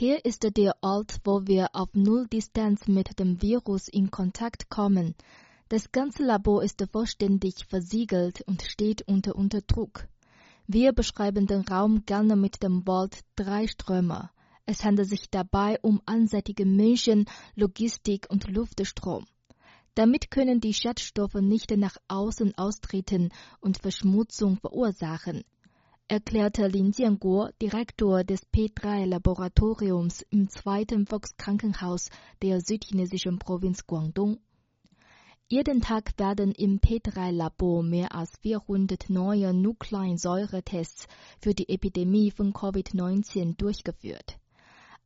Hier ist der Ort, wo wir auf Null-Distanz mit dem Virus in Kontakt kommen. Das ganze Labor ist vollständig versiegelt und steht unter Unterdruck. Wir beschreiben den Raum gerne mit dem Wort Dreiströmer. Es handelt sich dabei um einseitige Menschen, Logistik und Luftstrom. Damit können die Schadstoffe nicht nach außen austreten und Verschmutzung verursachen, erklärte Lin Jianguo, Direktor des P3-Laboratoriums im zweiten Volkskrankenhaus der südchinesischen Provinz Guangdong. Jeden Tag werden im P3-Labor mehr als 400 neue Nukleinsäuretests für die Epidemie von Covid-19 durchgeführt.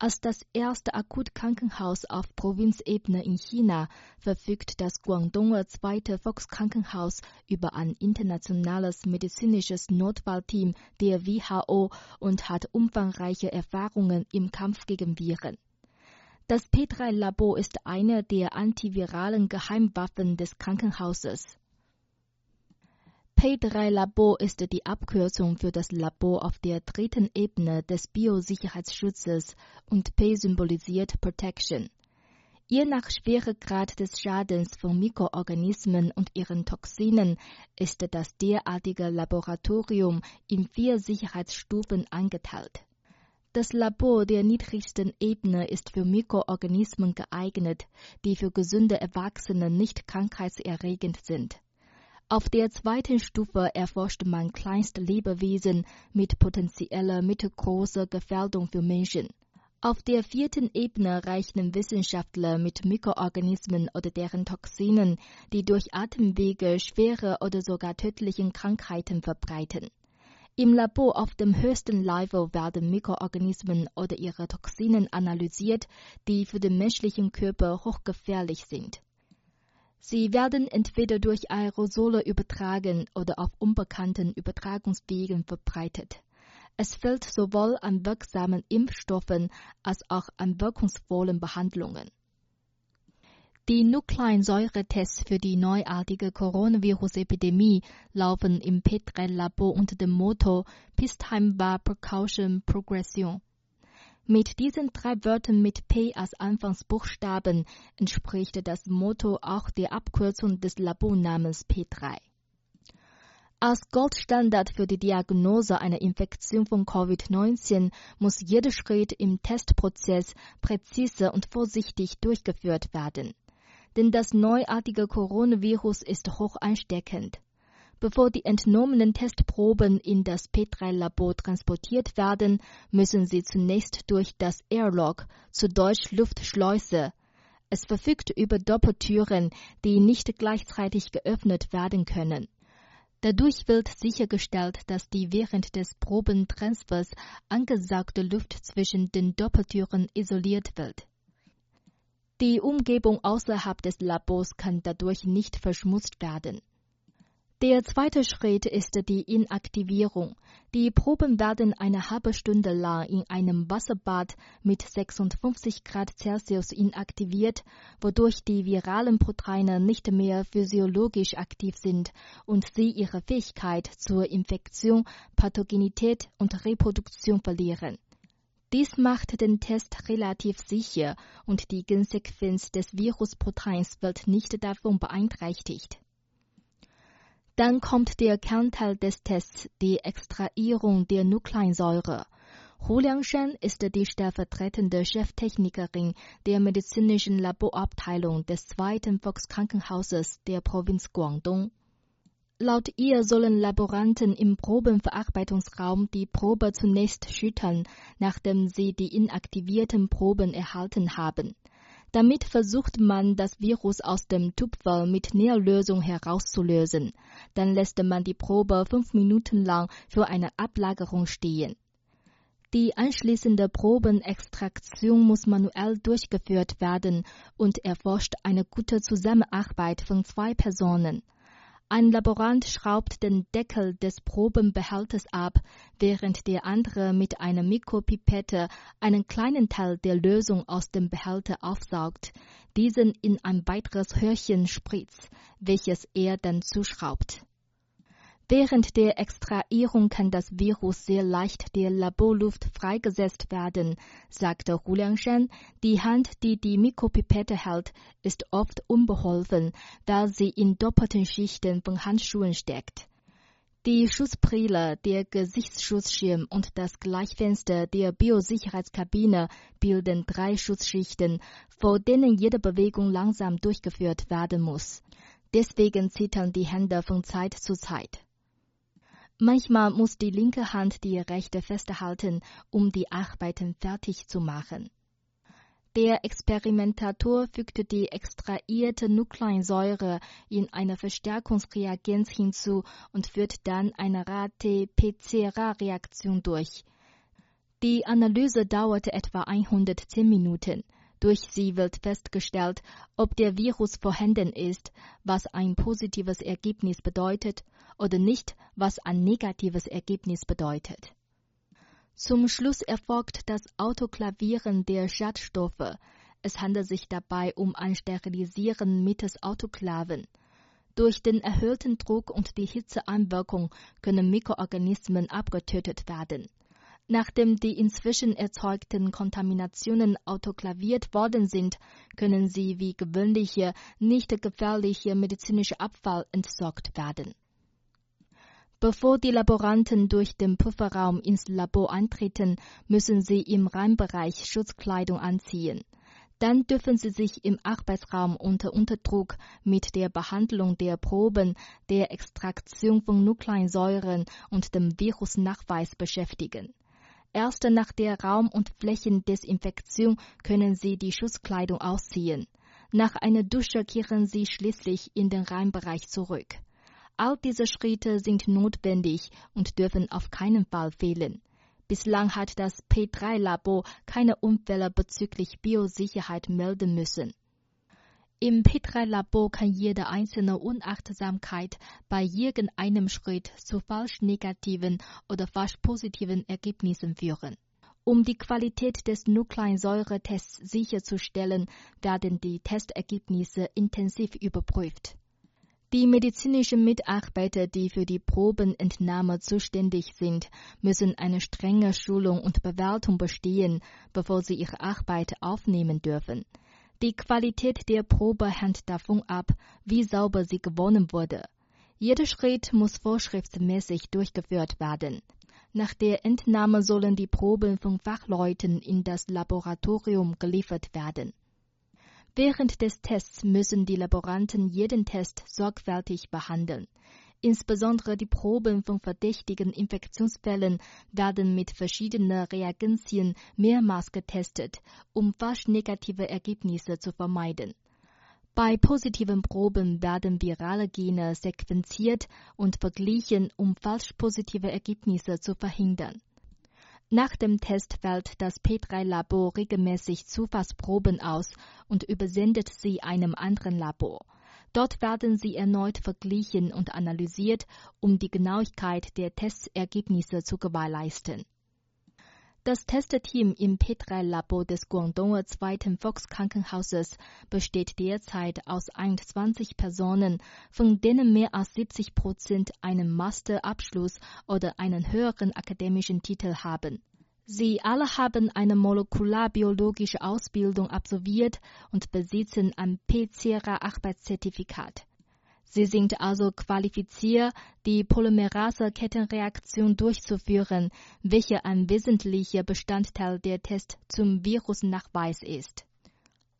Als das erste Akutkrankenhaus auf Provinzebene in China verfügt das Guangdonger zweite Volkskrankenhaus über ein internationales medizinisches Notfallteam der WHO und hat umfangreiche Erfahrungen im Kampf gegen Viren. Das P3-Labor ist eine der antiviralen Geheimwaffen des Krankenhauses. P3-Labor ist die Abkürzung für das Labor auf der dritten Ebene des Biosicherheitsschutzes und P symbolisiert Protection. Je nach Schweregrad des Schadens von Mikroorganismen und ihren Toxinen ist das derartige Laboratorium in vier Sicherheitsstufen eingeteilt. Das Labor der niedrigsten Ebene ist für Mikroorganismen geeignet, die für gesunde Erwachsene nicht krankheitserregend sind. Auf der zweiten Stufe erforscht man kleinste Lebewesen mit potenzieller mittelgroßer Gefährdung für Menschen. Auf der vierten Ebene rechnen Wissenschaftler mit Mikroorganismen oder deren Toxinen, die durch Atemwege schwere oder sogar tödliche Krankheiten verbreiten. Im Labor auf dem höchsten Level werden Mikroorganismen oder ihre Toxinen analysiert, die für den menschlichen Körper hochgefährlich sind. Sie werden entweder durch Aerosole übertragen oder auf unbekannten Übertragungswegen verbreitet. Es fehlt sowohl an wirksamen Impfstoffen als auch an wirkungsvollen Behandlungen. Die Nukleinsäuretests für die neuartige Coronavirus-Epidemie laufen im P3-Labor unter dem Motto Peacetime war Precaution Progression. Mit diesen drei Wörtern mit P als Anfangsbuchstaben entspricht das Motto auch der Abkürzung des Labornamens P3. Als Goldstandard für die Diagnose einer Infektion von Covid-19 muss jeder Schritt im Testprozess präzise und vorsichtig durchgeführt werden denn das neuartige Coronavirus ist hoch ansteckend. Bevor die entnommenen Testproben in das P3-Labor transportiert werden, müssen sie zunächst durch das Airlock, zu Deutsch Luftschleuse. Es verfügt über Doppeltüren, die nicht gleichzeitig geöffnet werden können. Dadurch wird sichergestellt, dass die während des Probentransfers angesagte Luft zwischen den Doppeltüren isoliert wird. Die Umgebung außerhalb des Labors kann dadurch nicht verschmutzt werden. Der zweite Schritt ist die Inaktivierung. Die Proben werden eine halbe Stunde lang in einem Wasserbad mit 56 Grad Celsius inaktiviert, wodurch die viralen Proteine nicht mehr physiologisch aktiv sind und sie ihre Fähigkeit zur Infektion, Pathogenität und Reproduktion verlieren. Dies macht den Test relativ sicher und die Gensequenz des Virusproteins wird nicht davon beeinträchtigt. Dann kommt der Kernteil des Tests, die Extrahierung der Nukleinsäure. Hu Liangshan ist die stellvertretende Cheftechnikerin der medizinischen Laborabteilung des zweiten Volkskrankenhauses der Provinz Guangdong. Laut ihr sollen Laboranten im Probenverarbeitungsraum die Probe zunächst schüttern, nachdem sie die inaktivierten Proben erhalten haben. Damit versucht man, das Virus aus dem Tupfer mit Nährlösung herauszulösen. Dann lässt man die Probe fünf Minuten lang für eine Ablagerung stehen. Die anschließende Probenextraktion muss manuell durchgeführt werden und erforscht eine gute Zusammenarbeit von zwei Personen. Ein Laborant schraubt den Deckel des Probenbehälters ab, während der andere mit einer Mikropipette einen kleinen Teil der Lösung aus dem Behälter aufsaugt, diesen in ein weiteres Hörchen spritzt, welches er dann zuschraubt. Während der Extrahierung kann das Virus sehr leicht der Laborluft freigesetzt werden, sagte Hu Liangshan. Die Hand, die die Mikropipette hält, ist oft unbeholfen, da sie in doppelten Schichten von Handschuhen steckt. Die Schutzbrille, der Gesichtsschutzschirm und das Gleichfenster der Biosicherheitskabine bilden drei Schutzschichten, vor denen jede Bewegung langsam durchgeführt werden muss. Deswegen zittern die Hände von Zeit zu Zeit. Manchmal muss die linke Hand die rechte festhalten, um die Arbeiten fertig zu machen. Der Experimentator fügte die extrahierte Nukleinsäure in eine Verstärkungsreagenz hinzu und führt dann eine Rate-PCR-Reaktion durch. Die Analyse dauerte etwa 110 Minuten. Durch sie wird festgestellt, ob der Virus vorhanden ist, was ein positives Ergebnis bedeutet, oder nicht, was ein negatives Ergebnis bedeutet. Zum Schluss erfolgt das Autoklavieren der Schadstoffe. Es handelt sich dabei um ein Sterilisieren mittels Autoklaven. Durch den erhöhten Druck und die Hitzeeinwirkung können Mikroorganismen abgetötet werden. Nachdem die inzwischen erzeugten Kontaminationen autoklaviert worden sind, können sie wie gewöhnliche, nicht gefährliche medizinische Abfall entsorgt werden. Bevor die Laboranten durch den Pufferraum ins Labor eintreten, müssen sie im Reinbereich Schutzkleidung anziehen. Dann dürfen sie sich im Arbeitsraum unter Unterdruck mit der Behandlung der Proben, der Extraktion von Nukleinsäuren und dem Virusnachweis beschäftigen. Erst nach der Raum- und Flächendesinfektion können Sie die Schutzkleidung ausziehen. Nach einer Dusche kehren Sie schließlich in den Reinbereich zurück. All diese Schritte sind notwendig und dürfen auf keinen Fall fehlen. Bislang hat das P3-Labor keine Unfälle bezüglich Biosicherheit melden müssen. Im P3-Labor kann jede einzelne Unachtsamkeit bei irgendeinem Schritt zu falsch negativen oder falsch positiven Ergebnissen führen. Um die Qualität des Nukleinsäuretests sicherzustellen, werden die Testergebnisse intensiv überprüft. Die medizinischen Mitarbeiter, die für die Probenentnahme zuständig sind, müssen eine strenge Schulung und Bewertung bestehen, bevor sie ihre Arbeit aufnehmen dürfen. Die Qualität der Probe hängt davon ab, wie sauber sie gewonnen wurde. Jeder Schritt muss vorschriftsmäßig durchgeführt werden. Nach der Entnahme sollen die Proben von Fachleuten in das Laboratorium geliefert werden. Während des Tests müssen die Laboranten jeden Test sorgfältig behandeln. Insbesondere die Proben von verdächtigen Infektionsfällen werden mit verschiedenen Reagenzien mehrmals getestet, um falsch negative Ergebnisse zu vermeiden. Bei positiven Proben werden virale Gene sequenziert und verglichen, um falsch positive Ergebnisse zu verhindern. Nach dem Test wählt das P3-Labor regelmäßig Zufallsproben aus und übersendet sie einem anderen Labor. Dort werden sie erneut verglichen und analysiert, um die Genauigkeit der Testergebnisse zu gewährleisten. Das Testteam im P3-Labor des Guangdonger Zweiten Volkskrankenhauses besteht derzeit aus 21 Personen, von denen mehr als 70 Prozent einen Masterabschluss oder einen höheren akademischen Titel haben. Sie alle haben eine molekularbiologische Ausbildung absolviert und besitzen ein PCR-Arbeitszertifikat. Sie sind also qualifiziert, die Polymerase-Kettenreaktion durchzuführen, welche ein wesentlicher Bestandteil der Test zum Virusnachweis ist.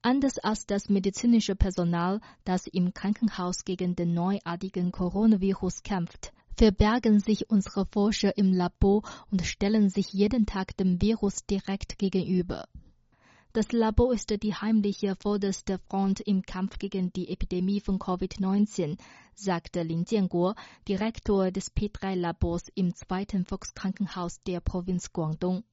Anders als das medizinische Personal, das im Krankenhaus gegen den neuartigen Coronavirus kämpft, verbergen sich unsere Forscher im Labor und stellen sich jeden Tag dem Virus direkt gegenüber. Das Labor ist die heimliche vorderste Front im Kampf gegen die Epidemie von Covid-19, sagte Lin Jianguo, Direktor des P3-Labors im zweiten Volkskrankenhaus der Provinz Guangdong.